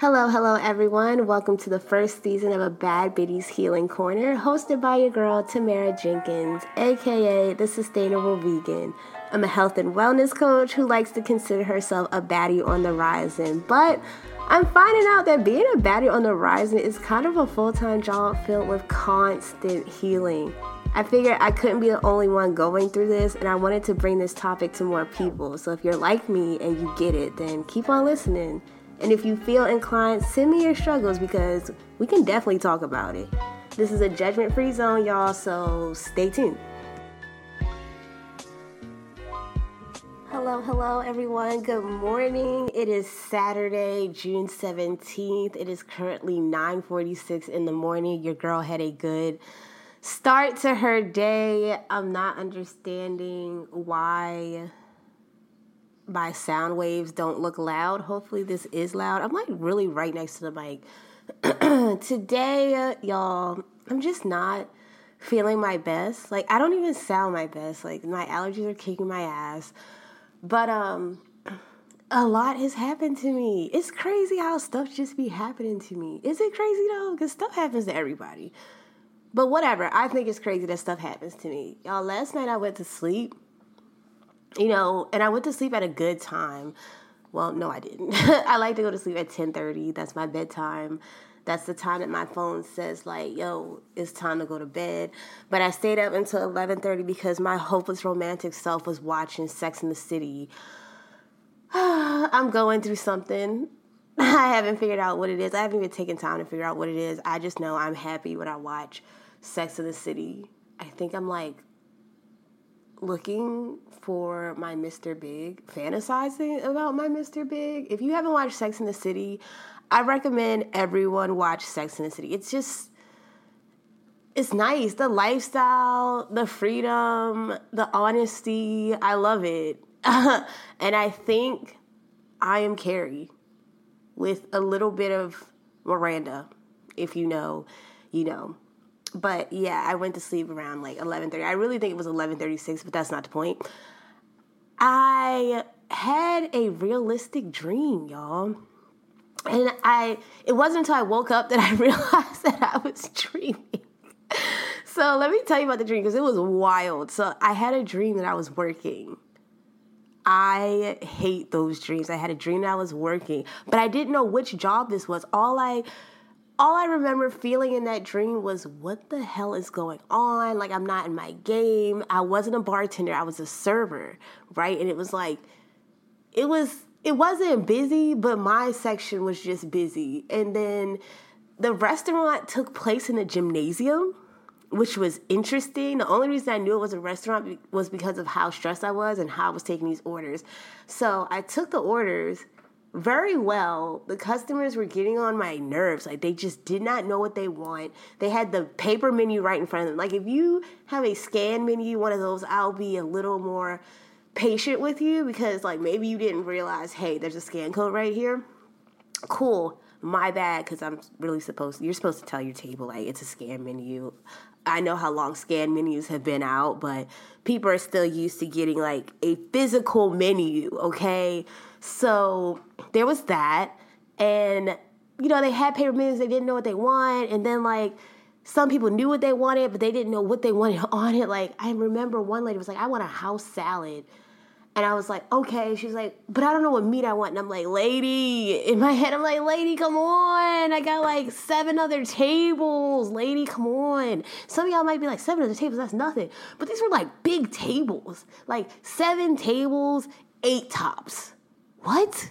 Hello, hello, everyone. Welcome to the first season of a Bad Biddies Healing Corner, hosted by your girl, Tamara Jenkins, aka the Sustainable Vegan. I'm a health and wellness coach who likes to consider herself a baddie on the rising, but I'm finding out that being a baddie on the rising is kind of a full time job filled with constant healing. I figured I couldn't be the only one going through this, and I wanted to bring this topic to more people. So if you're like me and you get it, then keep on listening. And if you feel inclined, send me your struggles because we can definitely talk about it. This is a judgment free zone, y'all, so stay tuned. Hello, hello, everyone. Good morning. It is Saturday, June 17th. It is currently 9:46 in the morning. Your girl had a good start to her day. I'm not understanding why my sound waves don't look loud. Hopefully, this is loud. I'm like really right next to the mic. Today, y'all, I'm just not feeling my best. Like, I don't even sound my best. Like, my allergies are kicking my ass. But, um, a lot has happened to me. It's crazy how stuff just be happening to me. Is it crazy though? Because stuff happens to everybody. But whatever. I think it's crazy that stuff happens to me. Y'all, last night I went to sleep you know, and I went to sleep at a good time. Well, no, I didn't. I like to go to sleep at 10:30. That's my bedtime. That's the time that my phone says like, "Yo, it's time to go to bed." But I stayed up until 11:30 because my hopeless romantic self was watching Sex in the City. I'm going through something. I haven't figured out what it is. I haven't even taken time to figure out what it is. I just know I'm happy when I watch Sex in the City. I think I'm like looking for my Mr. Big, fantasizing about my Mr. Big. If you haven't watched Sex in the City, I recommend everyone watch Sex in the City. It's just it's nice. The lifestyle, the freedom, the honesty. I love it. and I think I am Carrie with a little bit of Miranda. If you know, you know but yeah, I went to sleep around like 11:30. I really think it was 11:36, but that's not the point. I had a realistic dream, y'all. And I it wasn't until I woke up that I realized that I was dreaming. so, let me tell you about the dream because it was wild. So, I had a dream that I was working. I hate those dreams. I had a dream that I was working, but I didn't know which job this was. All I all I remember feeling in that dream was, what the hell is going on? Like, I'm not in my game. I wasn't a bartender, I was a server, right? And it was like, it was, it wasn't busy, but my section was just busy. And then the restaurant took place in a gymnasium, which was interesting. The only reason I knew it was a restaurant was because of how stressed I was and how I was taking these orders. So I took the orders very well. The customers were getting on my nerves. Like they just did not know what they want. They had the paper menu right in front of them. Like if you have a scan menu, one of those, I'll be a little more patient with you because like maybe you didn't realize, hey, there's a scan code right here. Cool. My bad, because I'm really supposed. You're supposed to tell your table like it's a scan menu. I know how long scan menus have been out, but people are still used to getting like a physical menu. Okay, so there was that. And, you know, they had paper menus, they didn't know what they want. And then, like, some people knew what they wanted, but they didn't know what they wanted on it. Like, I remember one lady was like, I want a house salad. And I was like, okay. She's like, but I don't know what meat I want. And I'm like, lady, in my head, I'm like, lady, come on. I got like seven other tables. Lady, come on. Some of y'all might be like, seven other tables, that's nothing. But these were like big tables, like seven tables, eight tops. What?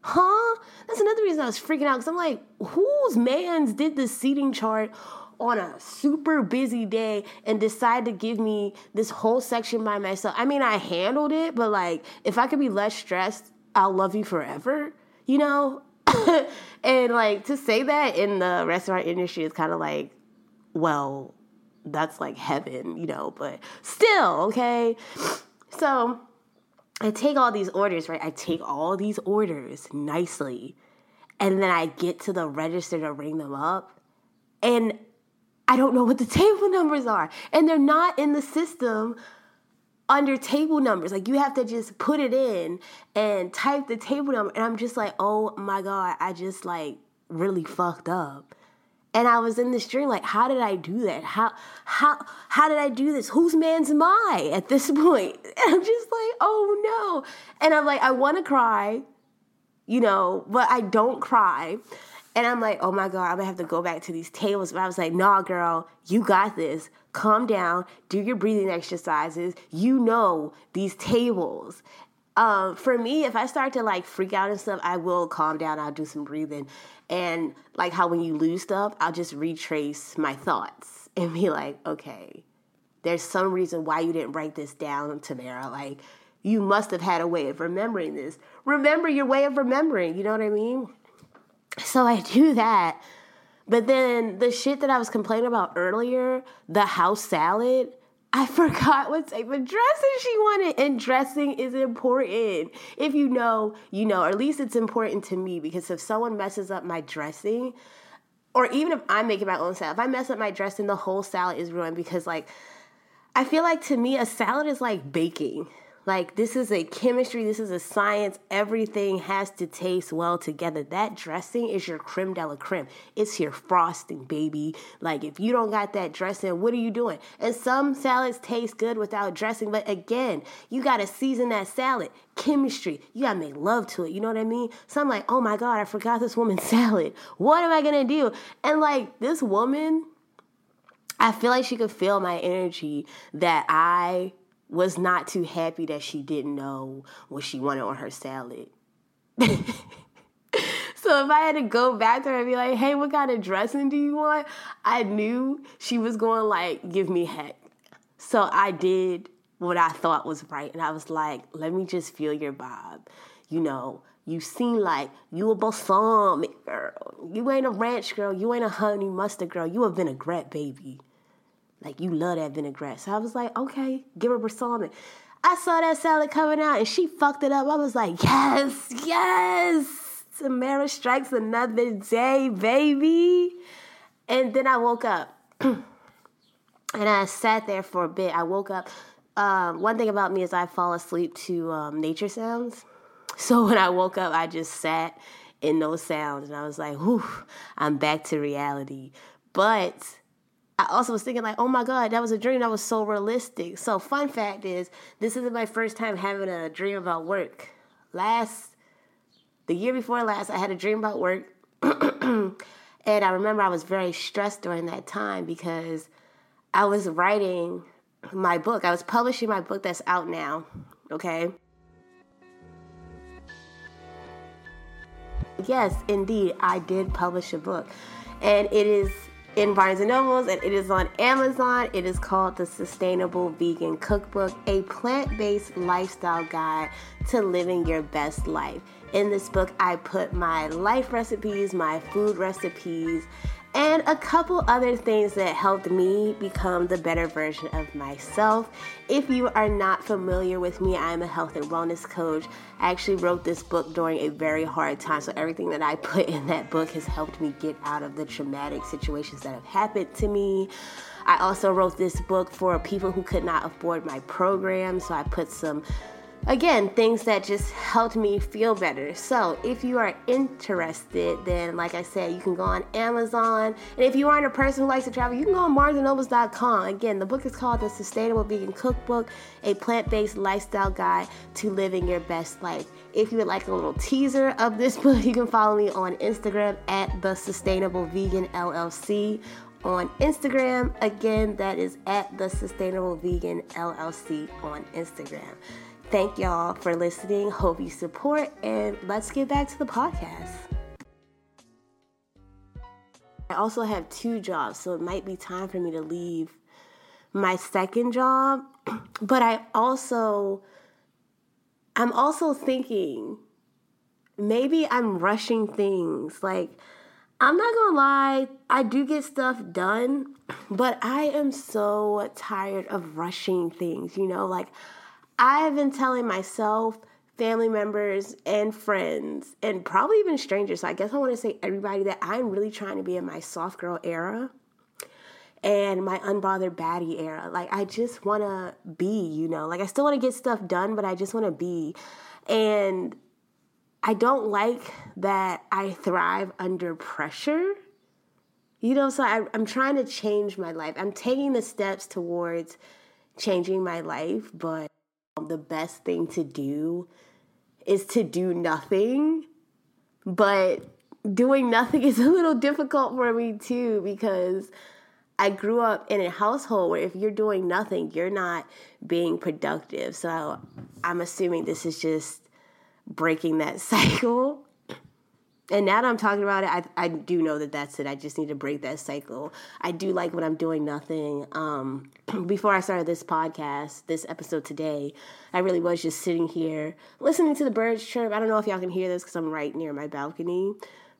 Huh? That's another reason I was freaking out because I'm like, whose man's did the seating chart on a super busy day and decide to give me this whole section by myself? I mean, I handled it, but like, if I could be less stressed, I'll love you forever, you know? and like, to say that in the restaurant industry is kind of like, well, that's like heaven, you know, but still, okay? So, I take all these orders, right? I take all these orders nicely. And then I get to the register to ring them up. And I don't know what the table numbers are. And they're not in the system under table numbers. Like you have to just put it in and type the table number. And I'm just like, oh my God, I just like really fucked up. And I was in this dream, like, how did I do that? How how how did I do this? Whose man's am I at this point? And I'm just like, oh no. And I'm like, I want to cry, you know, but I don't cry. And I'm like, oh my God, I'm gonna have to go back to these tables. But I was like, nah, girl, you got this. Calm down, do your breathing exercises. You know these tables. Um, for me, if I start to like freak out and stuff, I will calm down. I'll do some breathing. And like how when you lose stuff, I'll just retrace my thoughts and be like, okay, there's some reason why you didn't write this down, Tamara. Like, you must have had a way of remembering this. Remember your way of remembering, you know what I mean? So I do that. But then the shit that I was complaining about earlier, the house salad, I forgot what type of dressing she wanted. And dressing is important. If you know, you know, or at least it's important to me because if someone messes up my dressing, or even if I'm making my own salad, if I mess up my dressing, the whole salad is ruined because, like, I feel like to me, a salad is like baking. Like, this is a chemistry, this is a science. Everything has to taste well together. That dressing is your creme de la creme. It's your frosting, baby. Like, if you don't got that dressing, what are you doing? And some salads taste good without dressing, but again, you got to season that salad. Chemistry, you got to make love to it. You know what I mean? So I'm like, oh my God, I forgot this woman's salad. What am I to do? And like, this woman, I feel like she could feel my energy that I was not too happy that she didn't know what she wanted on her salad. so if I had to go back to her and be like, hey, what kind of dressing do you want? I knew she was going like give me heck. So I did what I thought was right. And I was like, let me just feel your vibe. You know, you seem like you a balsamic girl. You ain't a ranch girl. You ain't a honey mustard girl. You a vinaigrette baby. Like you love that vinaigrette. So I was like, okay, give her balsamic. I saw that salad coming out and she fucked it up. I was like, yes, yes. Tamara strikes another day, baby. And then I woke up and I sat there for a bit. I woke up. Um, one thing about me is I fall asleep to um, nature sounds. So when I woke up, I just sat in those sounds and I was like, whew, I'm back to reality. But I also was thinking like, oh my god, that was a dream that was so realistic. So fun fact is, this isn't my first time having a dream about work. Last, the year before last, I had a dream about work, and I remember I was very stressed during that time because I was writing my book. I was publishing my book that's out now. Okay. Yes, indeed, I did publish a book, and it is in Barnes and Nobles, and it is on Amazon. It is called The Sustainable Vegan Cookbook, a plant based lifestyle guide to living your best life. In this book, I put my life recipes, my food recipes, and a couple other things that helped me become the better version of myself. If you are not familiar with me, I am a health and wellness coach. I actually wrote this book during a very hard time, so everything that I put in that book has helped me get out of the traumatic situations that have happened to me. I also wrote this book for people who could not afford my program, so I put some again, things that just helped me feel better. So, if you are interested, then like I said, you can go on Amazon. And if you aren't a person who likes to travel, you can go on barnesandnobles.com. Again, the book is called The Sustainable Vegan Cookbook, a plant-based lifestyle guide to living your best life. If you would like a little teaser of this book, you can follow me on Instagram at the Sustainable Vegan LLC on Instagram. Again, that is at the Sustainable Vegan LLC on Instagram. Thank y'all for listening. Hope you support, and let's get back to the podcast. I also have two jobs, so it might be time for me to leave my second job. But I also, I'm also thinking maybe I'm rushing things. Like, I'm not gonna lie, I do get stuff done, but I am so tired of rushing things, you know? Like, I've been telling myself, family members, and friends, and probably even strangers, so I guess I want to say everybody that I'm really trying to be in my soft girl era. and my unbothered baddie era. Like I just want to be, you know. Like I still want to get stuff done, but I just want to be. And I don't like that I thrive under pressure. You know, so I, I'm trying to change my life. I'm taking the steps towards changing my life, but the best thing to do is to do nothing. But doing nothing is a little difficult for me too because I grew up in a household where if you're doing nothing, you're not being productive. So I'm assuming this is just breaking that cycle. And now that I'm talking about it, I, I do know that that's it. I just need to break that cycle. I do like when I'm doing nothing. Um, before I started this podcast, this episode today, I really was just sitting here listening to the birds chirp. I don't know if y'all can hear this because I'm right near my balcony.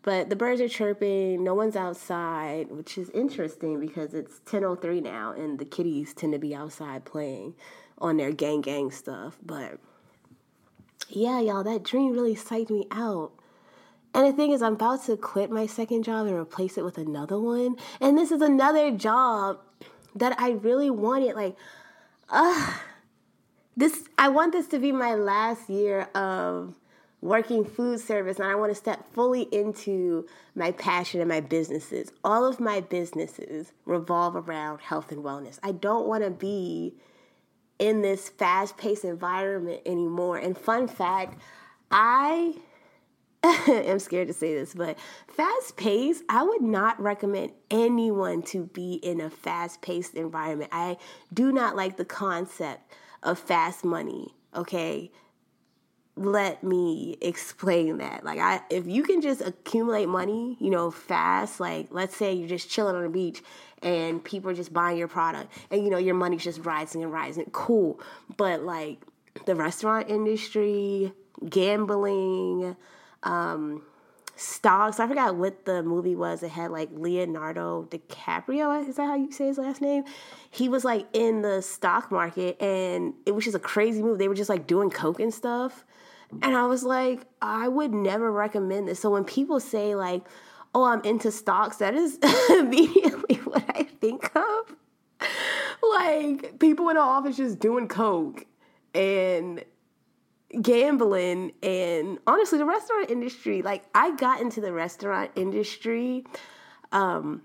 But the birds are chirping, no one's outside, which is interesting because it's 10:03 now and the kitties tend to be outside playing on their gang gang stuff. But yeah, y'all, that dream really psyched me out. And the thing is, I'm about to quit my second job and replace it with another one. And this is another job that I really wanted. Like, uh, this, I want this to be my last year of working food service, and I want to step fully into my passion and my businesses. All of my businesses revolve around health and wellness. I don't want to be in this fast paced environment anymore. And fun fact, I am scared to say this, but fast paced, I would not recommend anyone to be in a fast paced environment. I do not like the concept of fast money, okay? Let me explain that. Like I if you can just accumulate money, you know, fast, like let's say you're just chilling on the beach and people are just buying your product and you know your money's just rising and rising. Cool. But like the restaurant industry, gambling, um, stocks. I forgot what the movie was. It had like Leonardo DiCaprio. Is that how you say his last name? He was like in the stock market, and it was just a crazy move. They were just like doing coke and stuff, and I was like, I would never recommend this. So when people say like, "Oh, I'm into stocks," that is immediately what I think of. Like people in the office just doing coke and gambling and honestly the restaurant industry like i got into the restaurant industry um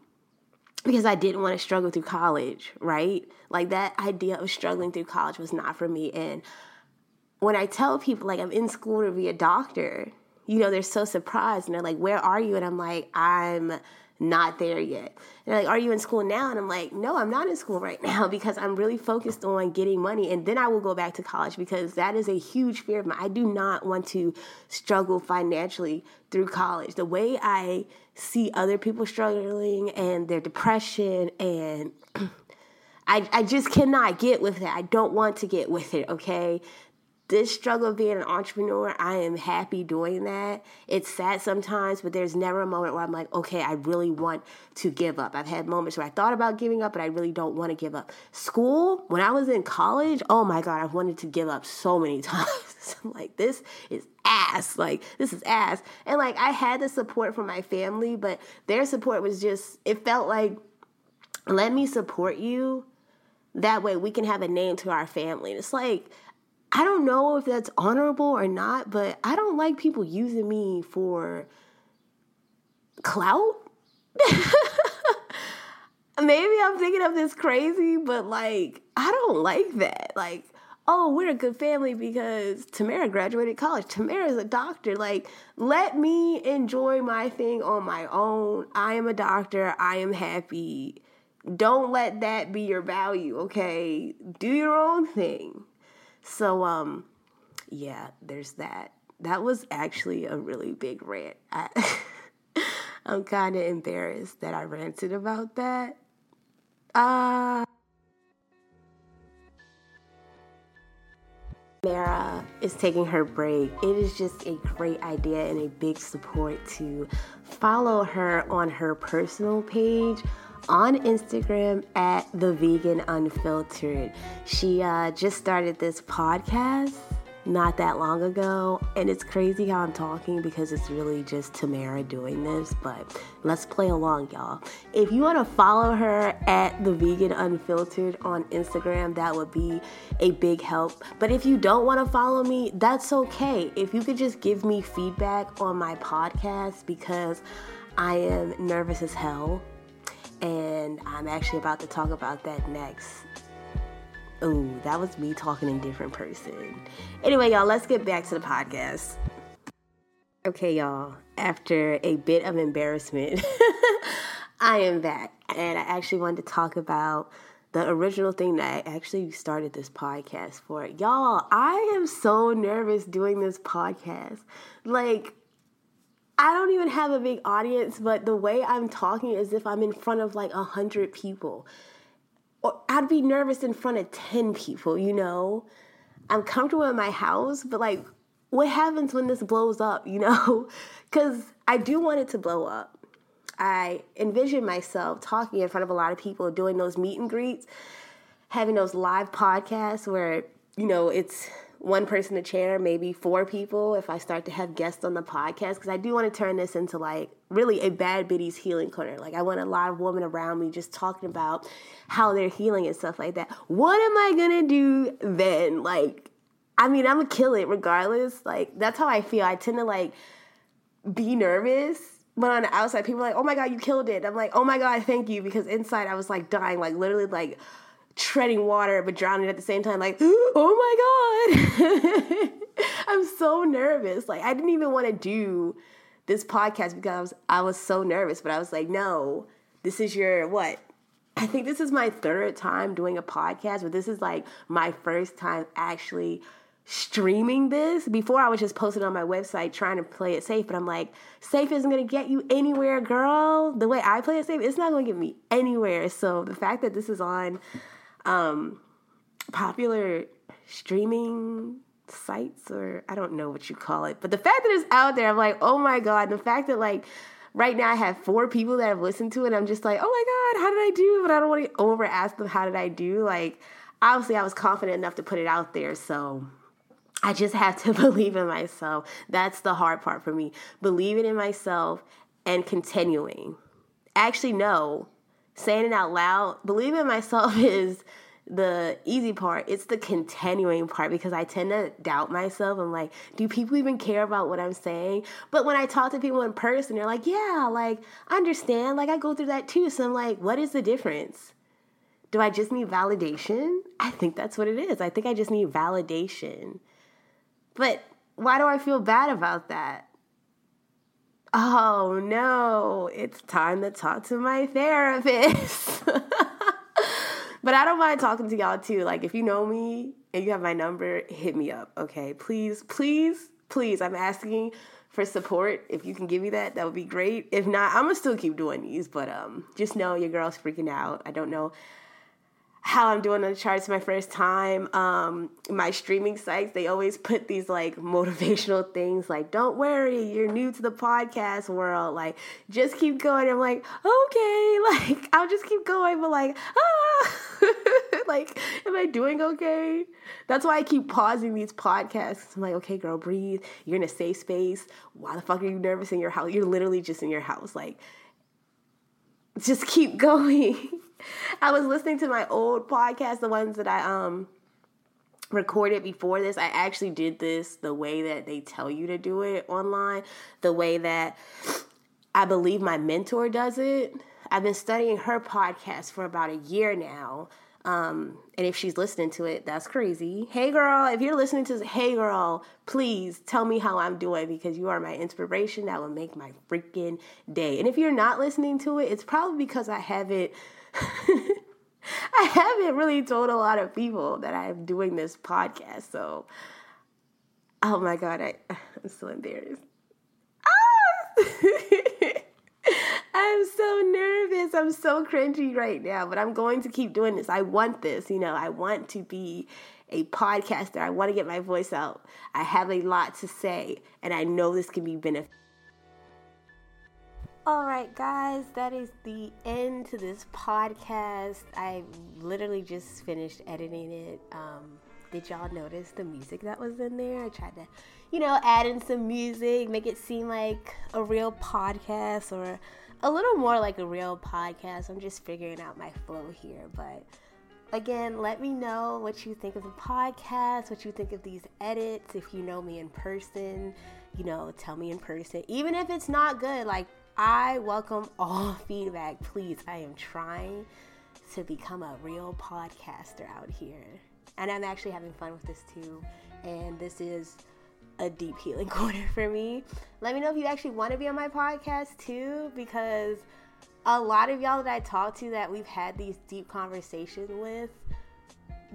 because i didn't want to struggle through college right? Like that idea of struggling through college was not for me. And when i tell people like i'm in school to be a doctor you know they're so surprised and they're like where are you? And i'm like i'm not there yet. And like, are you in school now? And I'm like, no, I'm not in school right now because I'm really focused on getting money. And then I will go back to college because that is a huge fear of mine. I do not want to struggle financially through college. The way I see other people struggling and their depression and I, I just cannot get with it. I don't want to get with it, okay? This struggle of being an entrepreneur, I am happy doing that. It's sad sometimes, but there's never a moment where I'm like, okay, I really want to give up. I've had moments where I thought about giving up, but I really don't want to give up. School, when I was in college, oh my God, I've wanted to give up so many times. I'm like, this is ass. Like, this is ass. And like, I had the support from my family, but their support was just, it felt like, let me support you. That way we can have a name to our family. And it's like, I don't know if that's honorable or not, but I don't like people using me for clout. Maybe I'm thinking of this crazy, but like, I don't like that. Like, oh, we're a good family because Tamara graduated college. Tamara's a doctor. Like, let me enjoy my thing on my own. I am a doctor. I am happy. Don't let that be your value, okay? Do your own thing. So um yeah, there's that. That was actually a really big rant. I, I'm kind of embarrassed that I ranted about that. Uh Mara is taking her break. It is just a great idea and a big support to follow her on her personal page on Instagram at the vegan unfiltered. She uh, just started this podcast not that long ago. And it's crazy how I'm talking because it's really just Tamara doing this. But let's play along, y'all. If you want to follow her at the Vegan Unfiltered on Instagram, that would be a big help. But if you don't want to follow me, that's okay. If you could just give me feedback on my podcast because I am nervous as hell. And I'm actually about to talk about that next. Oh, that was me talking in different person. Anyway, y'all, let's get back to the podcast. Okay, y'all, after a bit of embarrassment, I am back. And I actually wanted to talk about the original thing that I actually started this podcast for. Y'all, I am so nervous doing this podcast. Like, I don't even have a big audience, but the way I'm talking is if I'm in front of like a hundred people. Or I'd be nervous in front of 10 people, you know? I'm comfortable in my house, but like, what happens when this blows up, you know? Because I do want it to blow up. I envision myself talking in front of a lot of people, doing those meet and greets, having those live podcasts where, you know, it's one person a chair, maybe four people if I start to have guests on the podcast. Because I do want to turn this into like really a bad biddies healing corner. Like I want a lot of women around me just talking about how they're healing and stuff like that. What am I gonna do then? Like, I mean, I'm gonna kill it regardless. Like that's how I feel. I tend to like be nervous. But on the outside, people are like, oh my God, you killed it. I'm like, oh my God, thank you. Because inside I was like dying, like literally like treading water but drowning at the same time like oh my god. I'm so nervous. Like i didn't even want to do this podcast because I was, I was so nervous but i was like no this is your what? I think this is my third time doing a podcast but this is like my first time actually streaming this. Before i was just posting on my website trying to play it safe but i'm like safe isn't going to get you anywhere girl. The way i play it safe it's not going to get me anywhere. So the fact that this is on um, popular streaming sites or I don't know what you call it. But the fact that it's out there, I'm like, oh my God. And the fact that like right now I have four people that have listened to it. I'm just like, oh my God, how did I do? But I don't want to over ask them how did I do. Like obviously I was confident enough to put it out there. So I just have to believe in myself. That's the hard part for me. Believing in myself and continuing. Actually, no, saying it out loud, believing in myself is the easy part. It's the continuing part because I tend to doubt myself. I'm like, do people even care about what I'm saying? But when I talk to people in person, they're like, yeah, like, I understand. Like, I go through that too. So I'm like, what is the difference? Do I just need validation? I think that's what it is. I think I just need validation. But why do I feel bad about that? Oh no, it's time to talk to my therapist. but I don't mind talking to y'all too. Like, if you know me and you have my number, hit me up, okay? Please, please, please, I'm asking for support. If you can give me that, that would be great. If not, I'm gonna still keep doing these, but um, just know your girl's freaking out. I don't know how I'm doing on the charts my first time. Um, my streaming sites, they always put these like motivational things like, don't worry, you're new to the podcast world. Like, just keep going. I'm like, okay, like, I'll just keep going, but like, ah, like, am I doing okay? That's why I keep pausing these podcasts. I'm like, okay, girl, breathe. You're in a safe space. Why the fuck are you nervous in your house? You're literally just in your house. Like, just keep going. I was listening to my old podcast, the ones that I um recorded before this. I actually did this the way that they tell you to do it online, the way that I believe my mentor does it. I've been studying her podcast for about a year now. Um, and if she's listening to it, that's crazy. Hey girl, if you're listening to this, hey girl, please tell me how I'm doing because you are my inspiration. That will make my freaking day. And if you're not listening to it, it's probably because I haven't I haven't really told a lot of people that I'm doing this podcast. So, oh my God, I, I'm so embarrassed. Ah! I'm so nervous. I'm so cringy right now, but I'm going to keep doing this. I want this, you know, I want to be a podcaster. I want to get my voice out. I have a lot to say, and I know this can be beneficial. All right, guys, that is the end to this podcast. I literally just finished editing it. Um, Did y'all notice the music that was in there? I tried to, you know, add in some music, make it seem like a real podcast or a little more like a real podcast. I'm just figuring out my flow here, but again, let me know what you think of the podcast, what you think of these edits. If you know me in person, you know, tell me in person. Even if it's not good, like I welcome all feedback. Please, I am trying to become a real podcaster out here. And I'm actually having fun with this too. And this is a deep healing corner for me. Let me know if you actually want to be on my podcast too, because a lot of y'all that I talk to that we've had these deep conversations with,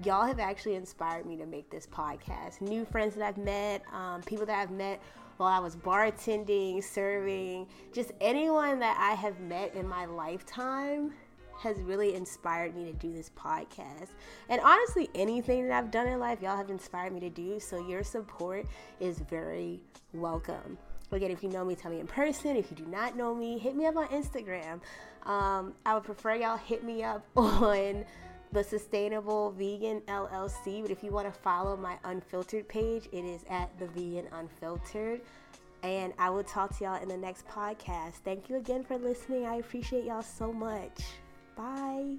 y'all have actually inspired me to make this podcast. New friends that I've met, um, people that I've met while I was bartending, serving, just anyone that I have met in my lifetime has really inspired me to do this podcast. And honestly, anything that I've done in life, y'all have inspired me to do. So your support is very welcome. Again, if you know me, tell me in person. If you do not know me, hit me up on Instagram. Um, I would prefer y'all hit me up on the Sustainable Vegan LLC. But if you want to follow my unfiltered page, it is at the Vegan Unfiltered. And I will talk to y'all in the next podcast. Thank you again for listening. I appreciate y'all so much. Bye.